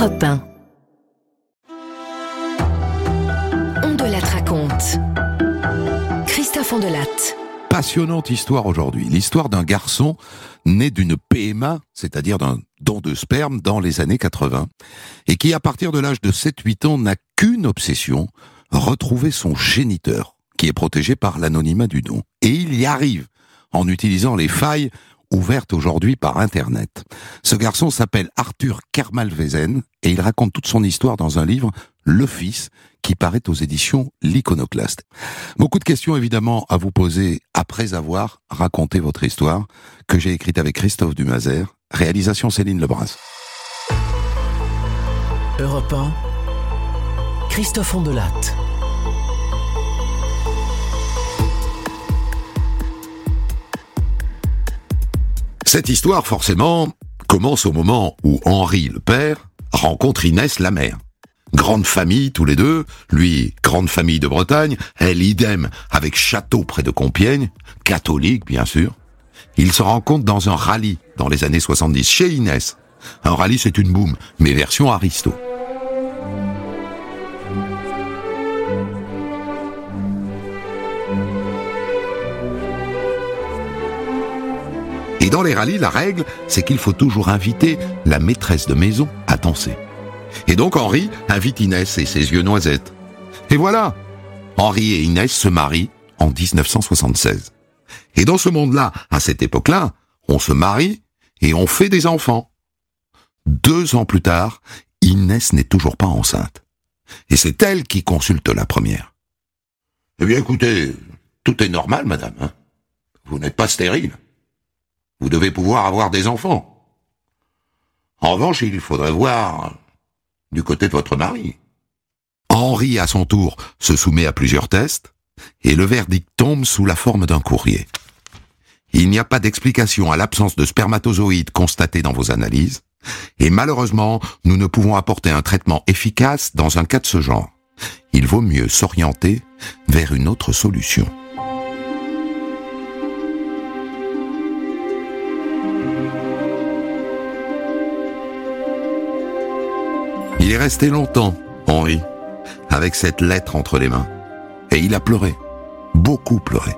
Europe 1. On de la raconte. Christophe Ondelatte. Passionnante histoire aujourd'hui. L'histoire d'un garçon né d'une PMA, c'est-à-dire d'un don de sperme dans les années 80, et qui à partir de l'âge de 7-8 ans n'a qu'une obsession, retrouver son géniteur, qui est protégé par l'anonymat du don. Et il y arrive en utilisant les failles ouvertes aujourd'hui par Internet. Ce garçon s'appelle Arthur Kermalvezen et il raconte toute son histoire dans un livre, Le Fils, qui paraît aux éditions L'Iconoclaste. Beaucoup de questions évidemment à vous poser après avoir raconté votre histoire, que j'ai écrite avec Christophe Dumazer, réalisation Céline Lebras. Europe 1, Christophe Ondelatte. Cette histoire, forcément, commence au moment où Henri, le père, rencontre Inès, la mère. Grande famille, tous les deux, lui, grande famille de Bretagne, elle idem avec château près de Compiègne, catholique bien sûr. Ils se rencontrent dans un rallye dans les années 70 chez Inès. Un rallye c'est une boum, mais version Aristo. Et dans les rallyes, la règle, c'est qu'il faut toujours inviter la maîtresse de maison à danser. Et donc Henri invite Inès et ses yeux noisettes. Et voilà, Henri et Inès se marient en 1976. Et dans ce monde-là, à cette époque-là, on se marie et on fait des enfants. Deux ans plus tard, Inès n'est toujours pas enceinte. Et c'est elle qui consulte la première. Eh bien écoutez, tout est normal, madame. Hein. Vous n'êtes pas stérile. Vous devez pouvoir avoir des enfants. En revanche, il faudrait voir du côté de votre mari. Henri, à son tour, se soumet à plusieurs tests, et le verdict tombe sous la forme d'un courrier. Il n'y a pas d'explication à l'absence de spermatozoïdes constatés dans vos analyses, et malheureusement, nous ne pouvons apporter un traitement efficace dans un cas de ce genre. Il vaut mieux s'orienter vers une autre solution. Il est resté longtemps, Henri, avec cette lettre entre les mains. Et il a pleuré. Beaucoup pleuré.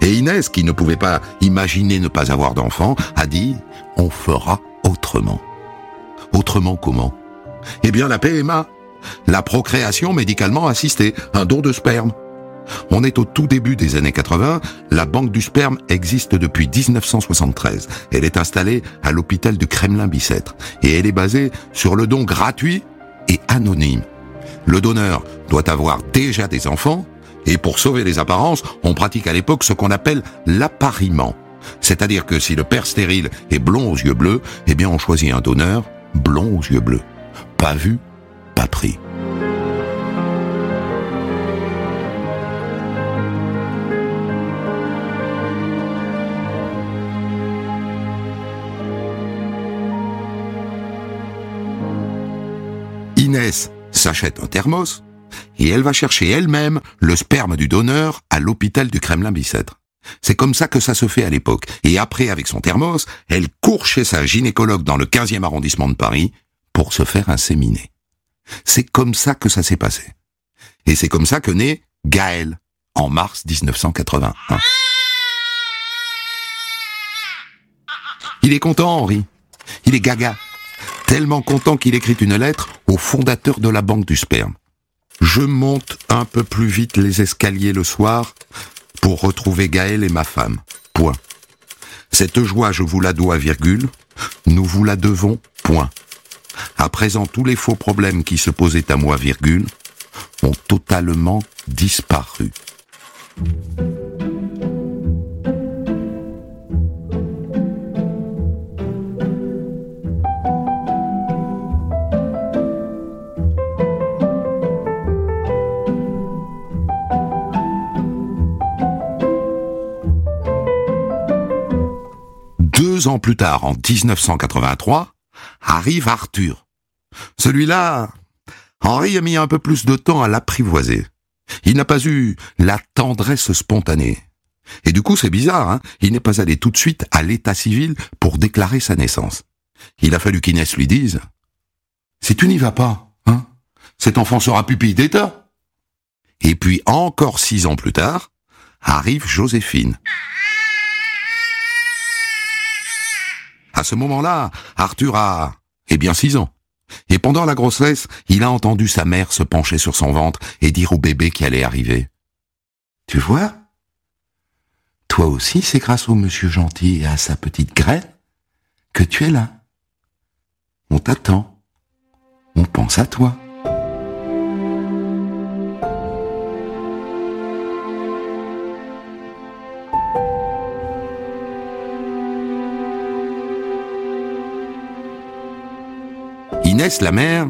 Et Inès, qui ne pouvait pas imaginer ne pas avoir d'enfant, a dit « On fera autrement ». Autrement comment? Eh bien la PMA, la procréation médicalement assistée, un don de sperme. On est au tout début des années 80, la banque du sperme existe depuis 1973. Elle est installée à l'hôpital du Kremlin-Bicêtre et elle est basée sur le don gratuit et anonyme. Le donneur doit avoir déjà des enfants et pour sauver les apparences, on pratique à l'époque ce qu'on appelle l'appariement. C'est-à-dire que si le père stérile est blond aux yeux bleus, eh bien on choisit un donneur blond aux yeux bleus. Pas vu, pas pris. Inès s'achète un thermos et elle va chercher elle-même le sperme du donneur à l'hôpital du Kremlin-Bicêtre. C'est comme ça que ça se fait à l'époque. Et après, avec son thermos, elle court chez sa gynécologue dans le 15e arrondissement de Paris pour se faire inséminer. C'est comme ça que ça s'est passé. Et c'est comme ça que naît Gaël en mars 1981. Il est content, Henri. Il est gaga. Tellement content qu'il écrit une lettre au fondateur de la banque du sperme. Je monte un peu plus vite les escaliers le soir pour retrouver Gaël et ma femme. Point. Cette joie, je vous la dois, virgule. Nous vous la devons, point. À présent, tous les faux problèmes qui se posaient à moi, virgule, ont totalement disparu. Deux ans plus tard, en 1983, arrive Arthur. Celui-là, Henri a mis un peu plus de temps à l'apprivoiser. Il n'a pas eu la tendresse spontanée. Et du coup, c'est bizarre, hein il n'est pas allé tout de suite à l'état civil pour déclarer sa naissance. Il a fallu qu'Inès lui dise « Si tu n'y vas pas, hein, cet enfant sera pupille d'État. Et puis encore six ans plus tard, arrive Joséphine. À ce moment-là, Arthur a, eh bien, six ans. Et pendant la grossesse, il a entendu sa mère se pencher sur son ventre et dire au bébé qui allait arriver. Tu vois? Toi aussi, c'est grâce au monsieur gentil et à sa petite graine que tu es là. On t'attend. On pense à toi. Inès, la mère,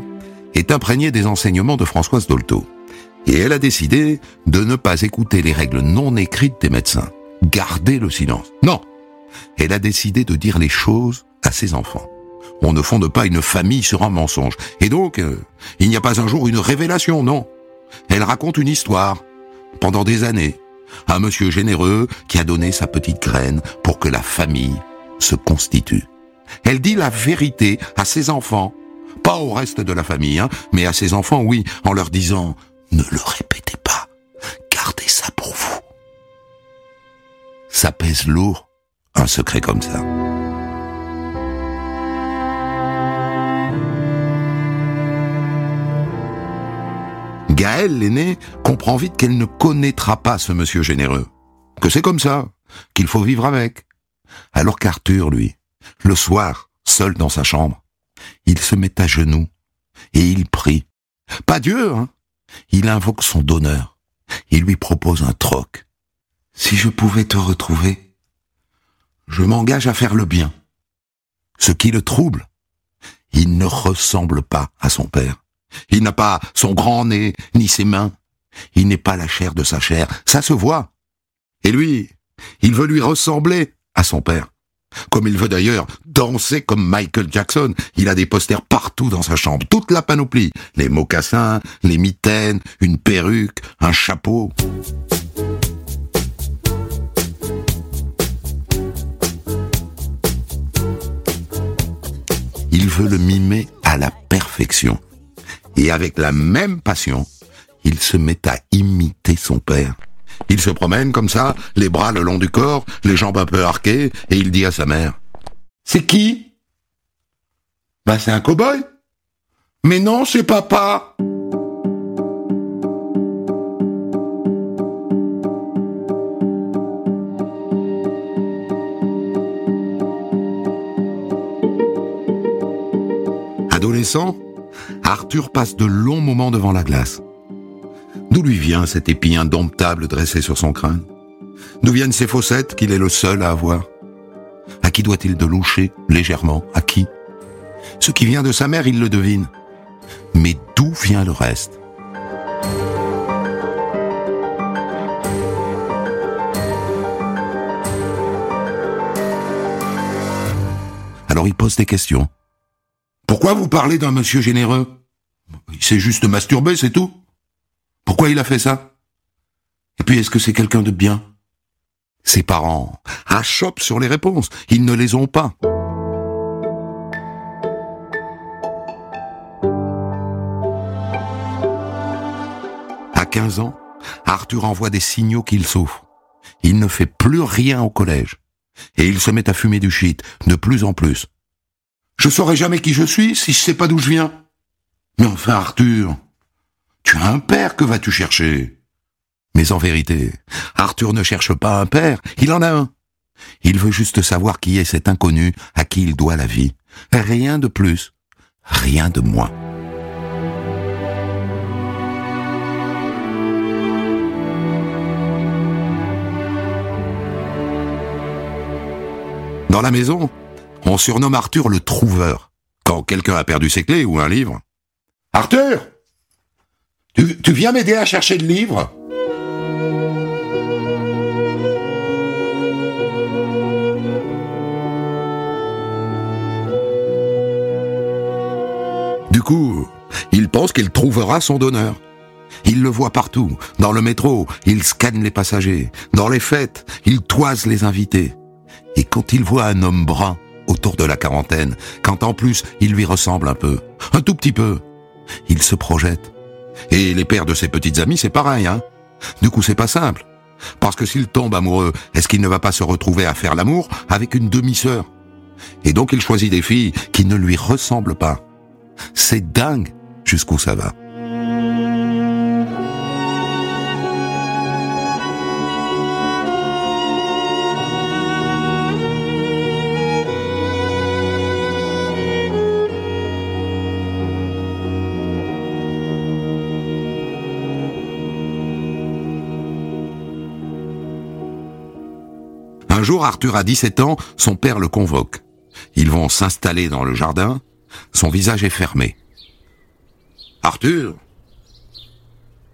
est imprégnée des enseignements de Françoise Dolto. Et elle a décidé de ne pas écouter les règles non écrites des médecins. Garder le silence. Non. Elle a décidé de dire les choses à ses enfants. On ne fonde pas une famille sur un mensonge. Et donc, euh, il n'y a pas un jour une révélation, non. Elle raconte une histoire, pendant des années, un monsieur généreux qui a donné sa petite graine pour que la famille se constitue. Elle dit la vérité à ses enfants, pas au reste de la famille, hein, mais à ses enfants, oui, en leur disant ne le répétez pas, gardez ça pour vous. Ça pèse lourd, un secret comme ça. Gaëlle, l'aînée, comprend vite qu'elle ne connaîtra pas ce monsieur généreux. Que c'est comme ça, qu'il faut vivre avec. Alors qu'Arthur, lui, le soir, seul dans sa chambre, il se met à genoux et il prie. Pas Dieu, hein. Il invoque son donneur. Il lui propose un troc. Si je pouvais te retrouver, je m'engage à faire le bien. Ce qui le trouble, il ne ressemble pas à son père. Il n'a pas son grand nez, ni ses mains. Il n'est pas la chair de sa chair, ça se voit. Et lui, il veut lui ressembler à son père. Comme il veut d'ailleurs danser comme Michael Jackson. Il a des posters partout dans sa chambre, toute la panoplie. Les mocassins, les mitaines, une perruque, un chapeau. Il veut le mimer à la perfection. Et avec la même passion, il se met à imiter son père. Il se promène comme ça, les bras le long du corps, les jambes un peu arquées, et il dit à sa mère C'est qui? Bah c'est un cow-boy. Mais non, c'est papa. Adolescent, Arthur passe de longs moments devant la glace. D'où lui vient cet épi indomptable dressé sur son crâne? D'où viennent ces fossettes qu'il est le seul à avoir? À qui doit-il de loucher légèrement? À qui? Ce qui vient de sa mère, il le devine. Mais d'où vient le reste? Alors il pose des questions. Pourquoi vous parlez d'un monsieur généreux? Il s'est juste masturbé, c'est tout. Pourquoi il a fait ça? Et puis est-ce que c'est quelqu'un de bien? Ses parents achoppent sur les réponses. Ils ne les ont pas. À 15 ans, Arthur envoie des signaux qu'il souffre. Il ne fait plus rien au collège. Et il se met à fumer du shit, de plus en plus. Je saurai jamais qui je suis si je sais pas d'où je viens. Mais enfin, Arthur, tu as un père, que vas-tu chercher? Mais en vérité, Arthur ne cherche pas un père, il en a un. Il veut juste savoir qui est cet inconnu à qui il doit la vie. Rien de plus, rien de moins. Dans la maison, on surnomme Arthur le trouveur, quand quelqu'un a perdu ses clés ou un livre. Arthur tu, viens m'aider à chercher le livre Du coup, il pense qu'il trouvera son donneur. Il le voit partout. Dans le métro, il scanne les passagers. Dans les fêtes, il toise les invités. Et quand il voit un homme brun autour de la quarantaine, quand en plus il lui ressemble un peu, un tout petit peu. Il se projette. Et les pères de ses petites amies, c'est pareil, hein. Du coup, c'est pas simple. Parce que s'il tombe amoureux, est-ce qu'il ne va pas se retrouver à faire l'amour avec une demi-sœur? Et donc il choisit des filles qui ne lui ressemblent pas. C'est dingue jusqu'où ça va. Arthur a 17 ans, son père le convoque. Ils vont s'installer dans le jardin, son visage est fermé. Arthur,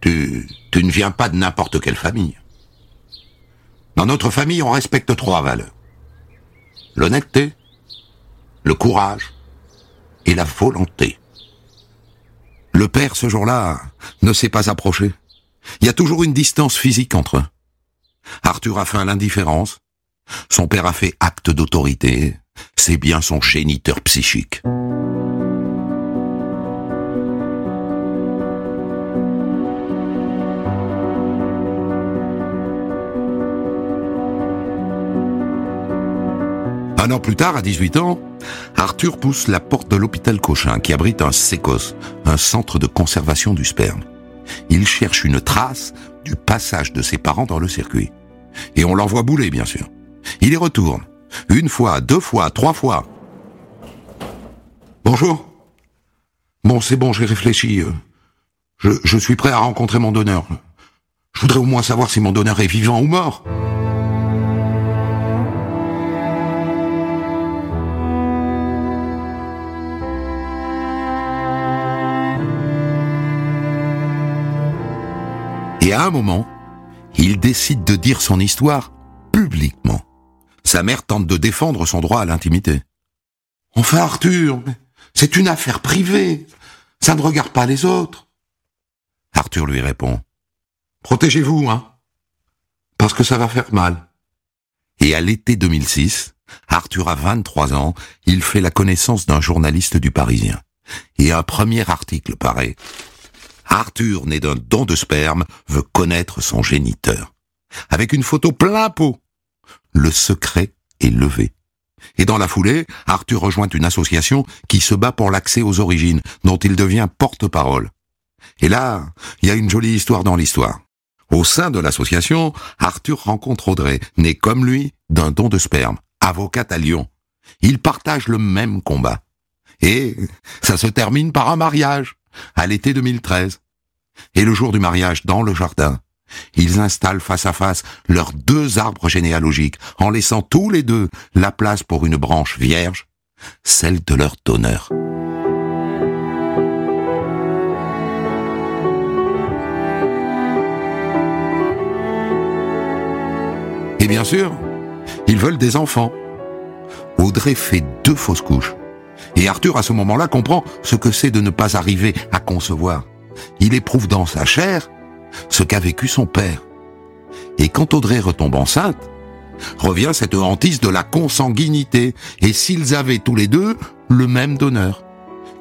tu, tu ne viens pas de n'importe quelle famille. Dans notre famille, on respecte trois valeurs. L'honnêteté, le courage et la volonté. Le père, ce jour-là, ne s'est pas approché. Il y a toujours une distance physique entre eux. Arthur a fait l'indifférence, son père a fait acte d'autorité. C'est bien son géniteur psychique. Un an plus tard, à 18 ans, Arthur pousse la porte de l'hôpital Cochin qui abrite un SECOS, un centre de conservation du sperme. Il cherche une trace du passage de ses parents dans le circuit. Et on l'envoie bouler, bien sûr. Il y retourne. Une fois, deux fois, trois fois. Bonjour. Bon, c'est bon, j'ai réfléchi. Je, suis prêt à rencontrer mon donneur. Je voudrais au moins savoir si mon donneur est vivant ou mort. Et à un moment, il décide de dire son histoire publiquement. Sa mère tente de défendre son droit à l'intimité. Enfin Arthur, c'est une affaire privée. Ça ne regarde pas les autres. Arthur lui répond. Protégez-vous, hein. Parce que ça va faire mal. Et à l'été 2006, Arthur a 23 ans, il fait la connaissance d'un journaliste du Parisien. Et un premier article paraît. Arthur, né d'un don de sperme, veut connaître son géniteur. Avec une photo plein pot le secret est levé. Et dans la foulée, Arthur rejoint une association qui se bat pour l'accès aux origines, dont il devient porte-parole. Et là, il y a une jolie histoire dans l'histoire. Au sein de l'association, Arthur rencontre Audrey, née comme lui d'un don de sperme, avocate à Lyon. Ils partagent le même combat. Et ça se termine par un mariage, à l'été 2013. Et le jour du mariage, dans le jardin, ils installent face à face leurs deux arbres généalogiques, en laissant tous les deux la place pour une branche vierge, celle de leur donneur. Et bien sûr, ils veulent des enfants. Audrey fait deux fausses couches. Et Arthur, à ce moment-là, comprend ce que c'est de ne pas arriver à concevoir. Il éprouve dans sa chair ce qu'a vécu son père. Et quand Audrey retombe enceinte, revient cette hantise de la consanguinité, et s'ils avaient tous les deux le même donneur.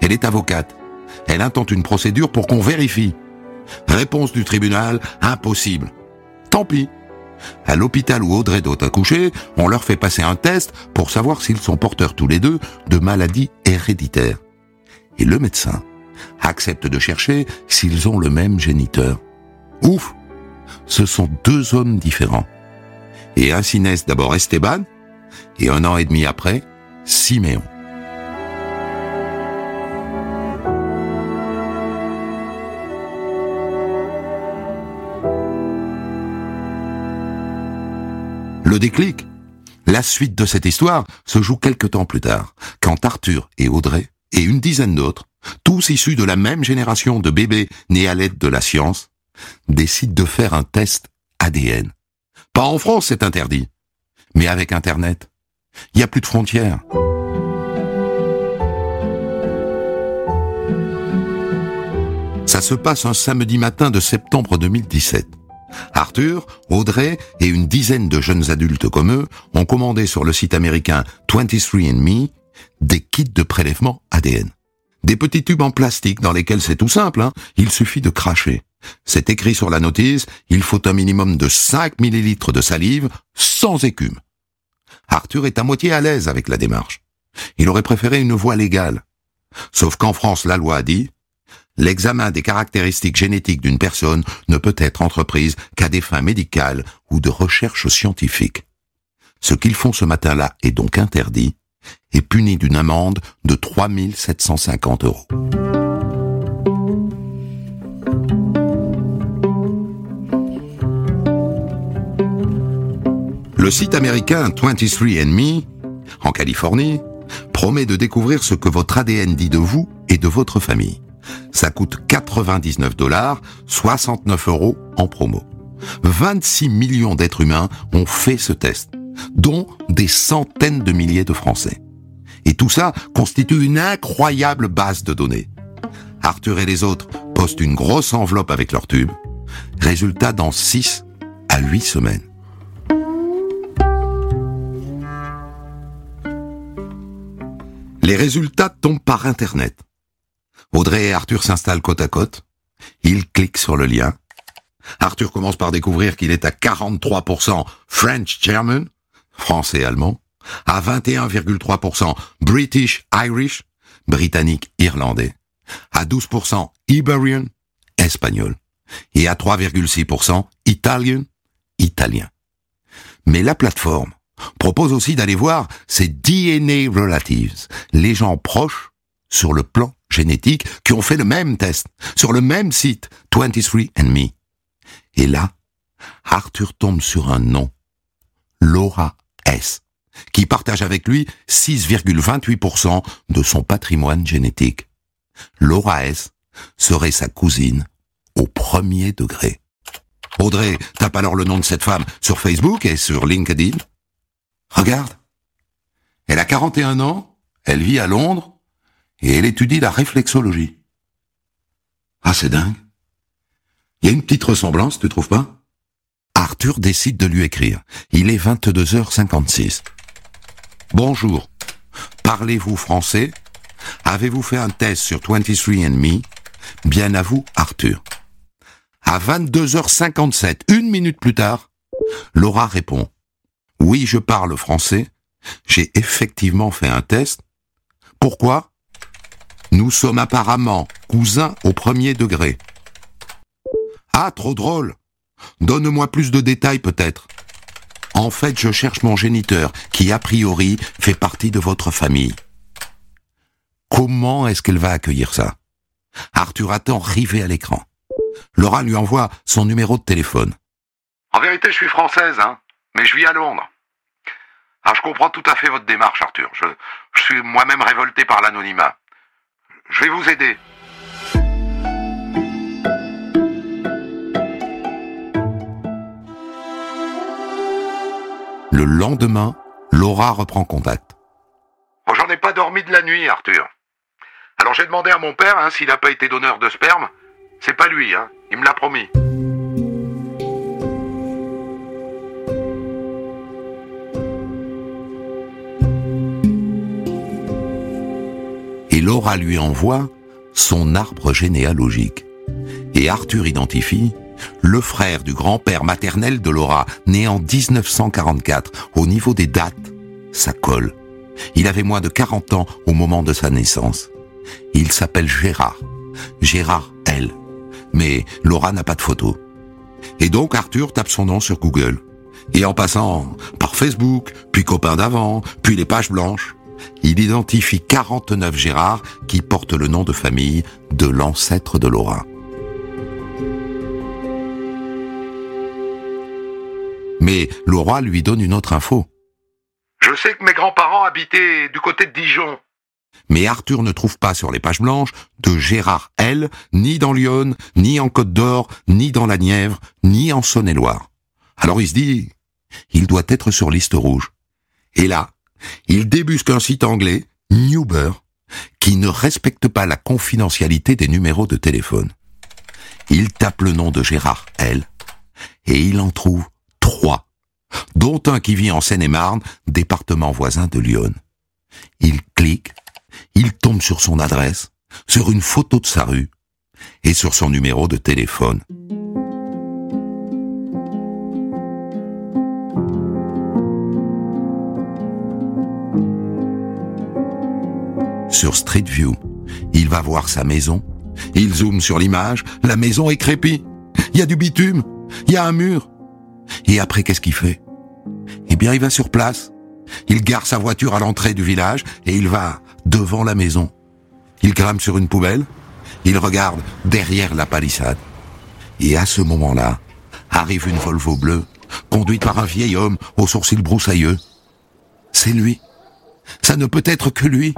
Elle est avocate. Elle intente une procédure pour qu'on vérifie. Réponse du tribunal, impossible. Tant pis. À l'hôpital où Audrey doit accoucher, on leur fait passer un test pour savoir s'ils sont porteurs tous les deux de maladies héréditaires. Et le médecin accepte de chercher s'ils ont le même géniteur. Ouf Ce sont deux hommes différents. Et ainsi naissent d'abord Esteban, et un an et demi après, Siméon. Le déclic, la suite de cette histoire se joue quelque temps plus tard, quand Arthur et Audrey, et une dizaine d'autres, tous issus de la même génération de bébés nés à l'aide de la science, décide de faire un test ADN. Pas en France, c'est interdit. Mais avec Internet, il n'y a plus de frontières. Ça se passe un samedi matin de septembre 2017. Arthur, Audrey et une dizaine de jeunes adultes comme eux ont commandé sur le site américain 23andMe des kits de prélèvement ADN. Des petits tubes en plastique dans lesquels c'est tout simple, hein, il suffit de cracher. C'est écrit sur la notice, il faut un minimum de 5 millilitres de salive sans écume. Arthur est à moitié à l'aise avec la démarche. Il aurait préféré une voie légale. Sauf qu'en France, la loi a dit L'examen des caractéristiques génétiques d'une personne ne peut être entreprise qu'à des fins médicales ou de recherche scientifique. Ce qu'ils font ce matin-là est donc interdit et puni d'une amende de 3750 euros. Site américain 23andMe, en Californie, promet de découvrir ce que votre ADN dit de vous et de votre famille. Ça coûte 99 dollars, 69 euros en promo. 26 millions d'êtres humains ont fait ce test, dont des centaines de milliers de Français. Et tout ça constitue une incroyable base de données. Arthur et les autres postent une grosse enveloppe avec leur tube. Résultat dans 6 à 8 semaines. Les résultats tombent par Internet. Audrey et Arthur s'installent côte à côte. Ils cliquent sur le lien. Arthur commence par découvrir qu'il est à 43% French German, français-allemand, à 21,3% British Irish, britannique-irlandais, à 12% Iberian, espagnol, et à 3,6% Italian, italien. Mais la plateforme propose aussi d'aller voir ces DNA relatives, les gens proches sur le plan génétique qui ont fait le même test sur le même site 23andMe. Et là, Arthur tombe sur un nom, Laura S, qui partage avec lui 6,28% de son patrimoine génétique. Laura S serait sa cousine au premier degré. Audrey tape alors le nom de cette femme sur Facebook et sur LinkedIn. Regarde. Elle a 41 ans, elle vit à Londres, et elle étudie la réflexologie. Ah, c'est dingue. Il y a une petite ressemblance, tu trouves pas? Arthur décide de lui écrire. Il est 22h56. Bonjour. Parlez-vous français? Avez-vous fait un test sur 23andMe Bien à vous, Arthur. À 22h57, une minute plus tard, Laura répond. Oui, je parle français. J'ai effectivement fait un test. Pourquoi? Nous sommes apparemment cousins au premier degré. Ah, trop drôle. Donne-moi plus de détails peut-être. En fait, je cherche mon géniteur, qui a priori fait partie de votre famille. Comment est-ce qu'elle va accueillir ça? Arthur attend rivé à l'écran. Laura lui envoie son numéro de téléphone. En vérité, je suis française, hein, mais je vis à Londres. Ah, je comprends tout à fait votre démarche, Arthur. Je, je suis moi-même révolté par l'anonymat. Je vais vous aider. Le lendemain, Laura reprend contact. Oh, J'en ai pas dormi de la nuit, Arthur. Alors j'ai demandé à mon père hein, s'il n'a pas été donneur de sperme. C'est pas lui, hein. Il me l'a promis. Laura lui envoie son arbre généalogique. Et Arthur identifie le frère du grand-père maternel de Laura, né en 1944. Au niveau des dates, ça colle. Il avait moins de 40 ans au moment de sa naissance. Il s'appelle Gérard. Gérard L. Mais Laura n'a pas de photo. Et donc Arthur tape son nom sur Google. Et en passant par Facebook, puis copain d'avant, puis les pages blanches, il identifie 49 Gérard qui portent le nom de famille de l'ancêtre de Laura. Mais le roi lui donne une autre info. Je sais que mes grands-parents habitaient du côté de Dijon. Mais Arthur ne trouve pas sur les pages blanches de Gérard L, ni dans Lyon, ni en Côte d'Or, ni dans la Nièvre, ni en Saône-et-Loire. Alors il se dit, il doit être sur liste rouge. Et là, il débusque un site anglais, Newber, qui ne respecte pas la confidentialité des numéros de téléphone. Il tape le nom de Gérard L, Et il en trouve trois, dont un qui vit en Seine-et-Marne, département voisin de Lyon. Il clique, il tombe sur son adresse, sur une photo de sa rue et sur son numéro de téléphone. Sur Street View, il va voir sa maison. Il zoome sur l'image. La maison est crépie. Il y a du bitume. Il y a un mur. Et après, qu'est-ce qu'il fait? Eh bien, il va sur place. Il gare sa voiture à l'entrée du village et il va devant la maison. Il grimpe sur une poubelle. Il regarde derrière la palissade. Et à ce moment-là, arrive une Volvo bleue, conduite par un vieil homme aux sourcils broussailleux. C'est lui. Ça ne peut être que lui.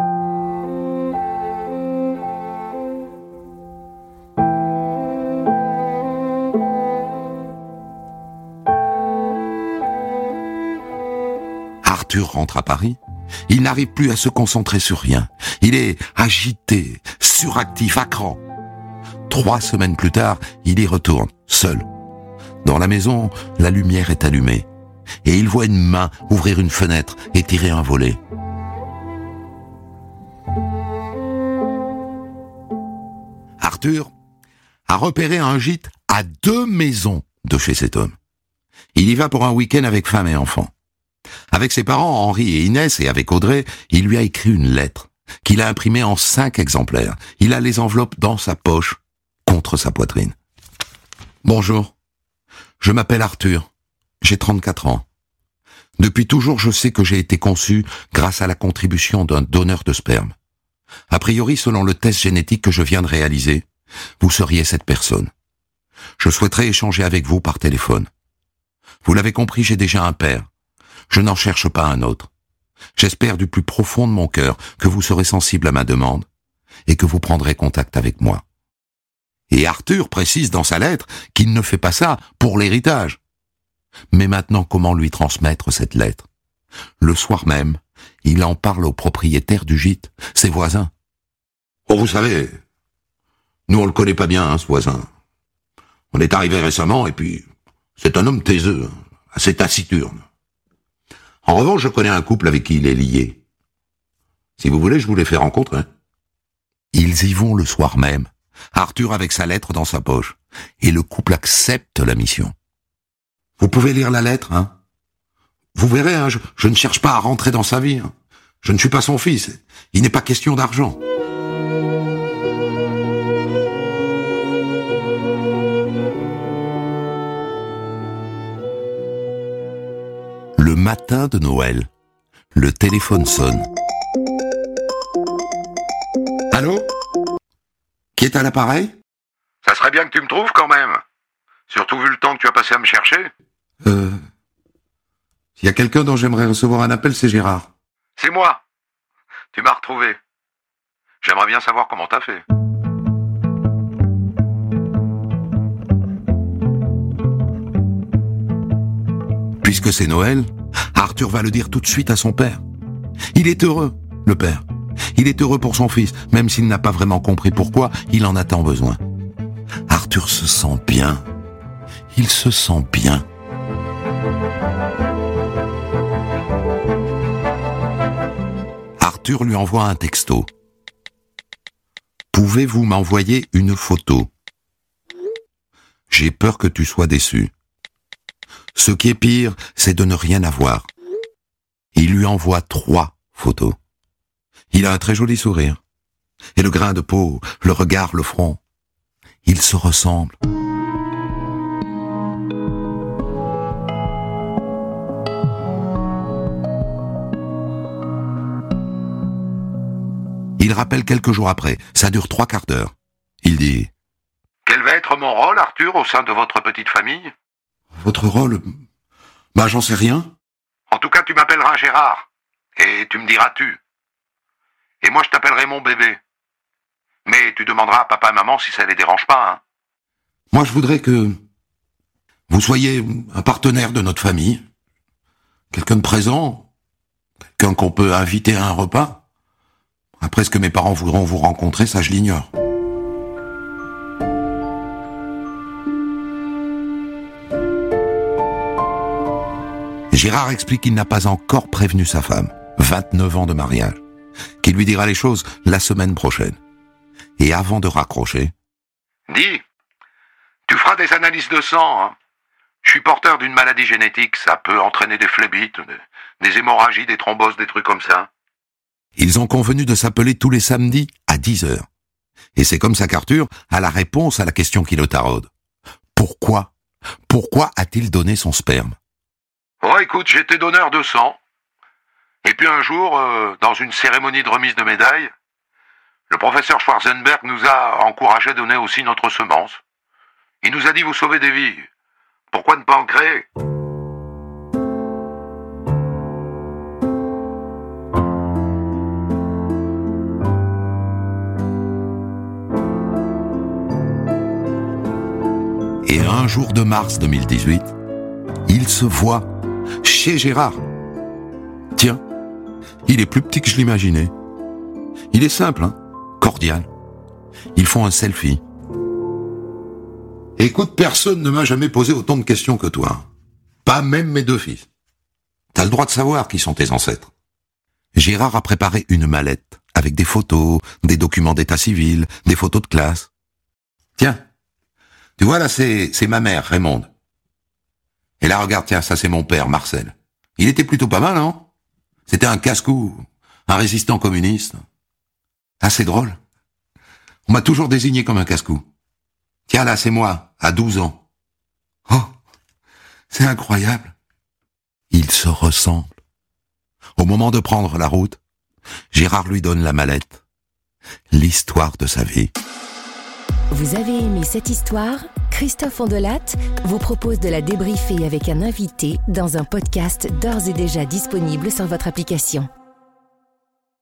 Rentre à Paris. Il n'arrive plus à se concentrer sur rien. Il est agité, suractif, à cran. Trois semaines plus tard, il y retourne, seul. Dans la maison, la lumière est allumée. Et il voit une main ouvrir une fenêtre et tirer un volet. Arthur a repéré un gîte à deux maisons de chez cet homme. Il y va pour un week-end avec femme et enfants. Avec ses parents, Henri et Inès, et avec Audrey, il lui a écrit une lettre qu'il a imprimée en cinq exemplaires. Il a les enveloppes dans sa poche, contre sa poitrine. Bonjour. Je m'appelle Arthur. J'ai 34 ans. Depuis toujours, je sais que j'ai été conçu grâce à la contribution d'un donneur de sperme. A priori, selon le test génétique que je viens de réaliser, vous seriez cette personne. Je souhaiterais échanger avec vous par téléphone. Vous l'avez compris, j'ai déjà un père. Je n'en cherche pas un autre. J'espère du plus profond de mon cœur que vous serez sensible à ma demande et que vous prendrez contact avec moi. Et Arthur précise dans sa lettre qu'il ne fait pas ça pour l'héritage. Mais maintenant, comment lui transmettre cette lettre? Le soir même, il en parle au propriétaire du gîte, ses voisins. Oh, vous savez, nous on le connaît pas bien, hein, ce voisin. On est arrivé récemment et puis c'est un homme taiseux, assez taciturne. En revanche, je connais un couple avec qui il est lié. Si vous voulez, je vous les fais rencontrer. Ils y vont le soir même, Arthur avec sa lettre dans sa poche, et le couple accepte la mission. Vous pouvez lire la lettre, hein Vous verrez, hein, je, je, ne cherche pas à rentrer dans sa vie. Hein. Je ne suis pas son fils. Il n'est pas question d'argent. Matin de Noël, le téléphone sonne. Allô? Qui est à l'appareil? Ça serait bien que tu me trouves quand même. Surtout vu le temps que tu as passé à me chercher. Euh... S'il y a quelqu'un dont j'aimerais recevoir un appel, c'est Gérard. C'est moi. Tu m'as retrouvé. J'aimerais bien savoir comment t'as fait. Puisque c'est Noël, Arthur va le dire tout de suite à son père. Il est heureux, le père. Il est heureux pour son fils, même s'il n'a pas vraiment compris pourquoi il en a tant besoin. Arthur se sent bien. Il se sent bien. Arthur lui envoie un texto. Pouvez-vous m'envoyer une photo? J'ai peur que tu sois déçu. Ce qui est pire, c'est de ne rien avoir. Il lui envoie trois photos. Il a un très joli sourire. Et le grain de peau, le regard, le front. Ils se ressemblent. Il rappelle quelques jours après. Ça dure trois quarts d'heure. Il dit Quel va être mon rôle, Arthur, au sein de votre petite famille? Votre rôle Bah, j'en sais rien. En tout cas, tu m'appelleras Gérard. Et tu me diras tu. Et moi, je t'appellerai mon bébé. Mais tu demanderas à papa et maman si ça les dérange pas, hein. Moi, je voudrais que vous soyez un partenaire de notre famille. Quelqu'un de présent. Quelqu'un qu'on peut inviter à un repas. Après ce que mes parents voudront vous rencontrer, ça je l'ignore. Gérard explique qu'il n'a pas encore prévenu sa femme, 29 ans de mariage, qu'il lui dira les choses la semaine prochaine. Et avant de raccrocher, Dis, tu feras des analyses de sang. Hein. Je suis porteur d'une maladie génétique, ça peut entraîner des phlébites, des, des hémorragies, des thromboses, des trucs comme ça. ils ont convenu de s'appeler tous les samedis à 10 heures. Et c'est comme ça qu'Arthur a la réponse à la question qui le taraude. Pourquoi? Pourquoi a-t-il donné son sperme? Oh, écoute, j'étais donneur de sang. Et puis un jour, euh, dans une cérémonie de remise de médaille, le professeur Schwarzenberg nous a encouragé à donner aussi notre semence. Il nous a dit vous sauvez des vies. Pourquoi ne pas en créer? Et un jour de mars 2018, il se voit chez Gérard. Tiens, il est plus petit que je l'imaginais. Il est simple, hein cordial. Ils font un selfie. Écoute, personne ne m'a jamais posé autant de questions que toi. Pas même mes deux fils. T'as le droit de savoir qui sont tes ancêtres. Gérard a préparé une mallette avec des photos, des documents d'état civil, des photos de classe. Tiens, tu vois là, c'est, ma mère, Raymonde. Et là, regarde, tiens, ça c'est mon père, Marcel. Il était plutôt pas mal, non C'était un casse-cou, un résistant communiste. C'est drôle. On m'a toujours désigné comme un casse-cou. Tiens, là, c'est moi, à 12 ans. Oh, c'est incroyable. Ils se ressemblent. Au moment de prendre la route, Gérard lui donne la mallette. L'histoire de sa vie. Vous avez aimé cette histoire? Christophe Ondelat vous propose de la débriefer avec un invité dans un podcast d'ores et déjà disponible sur votre application.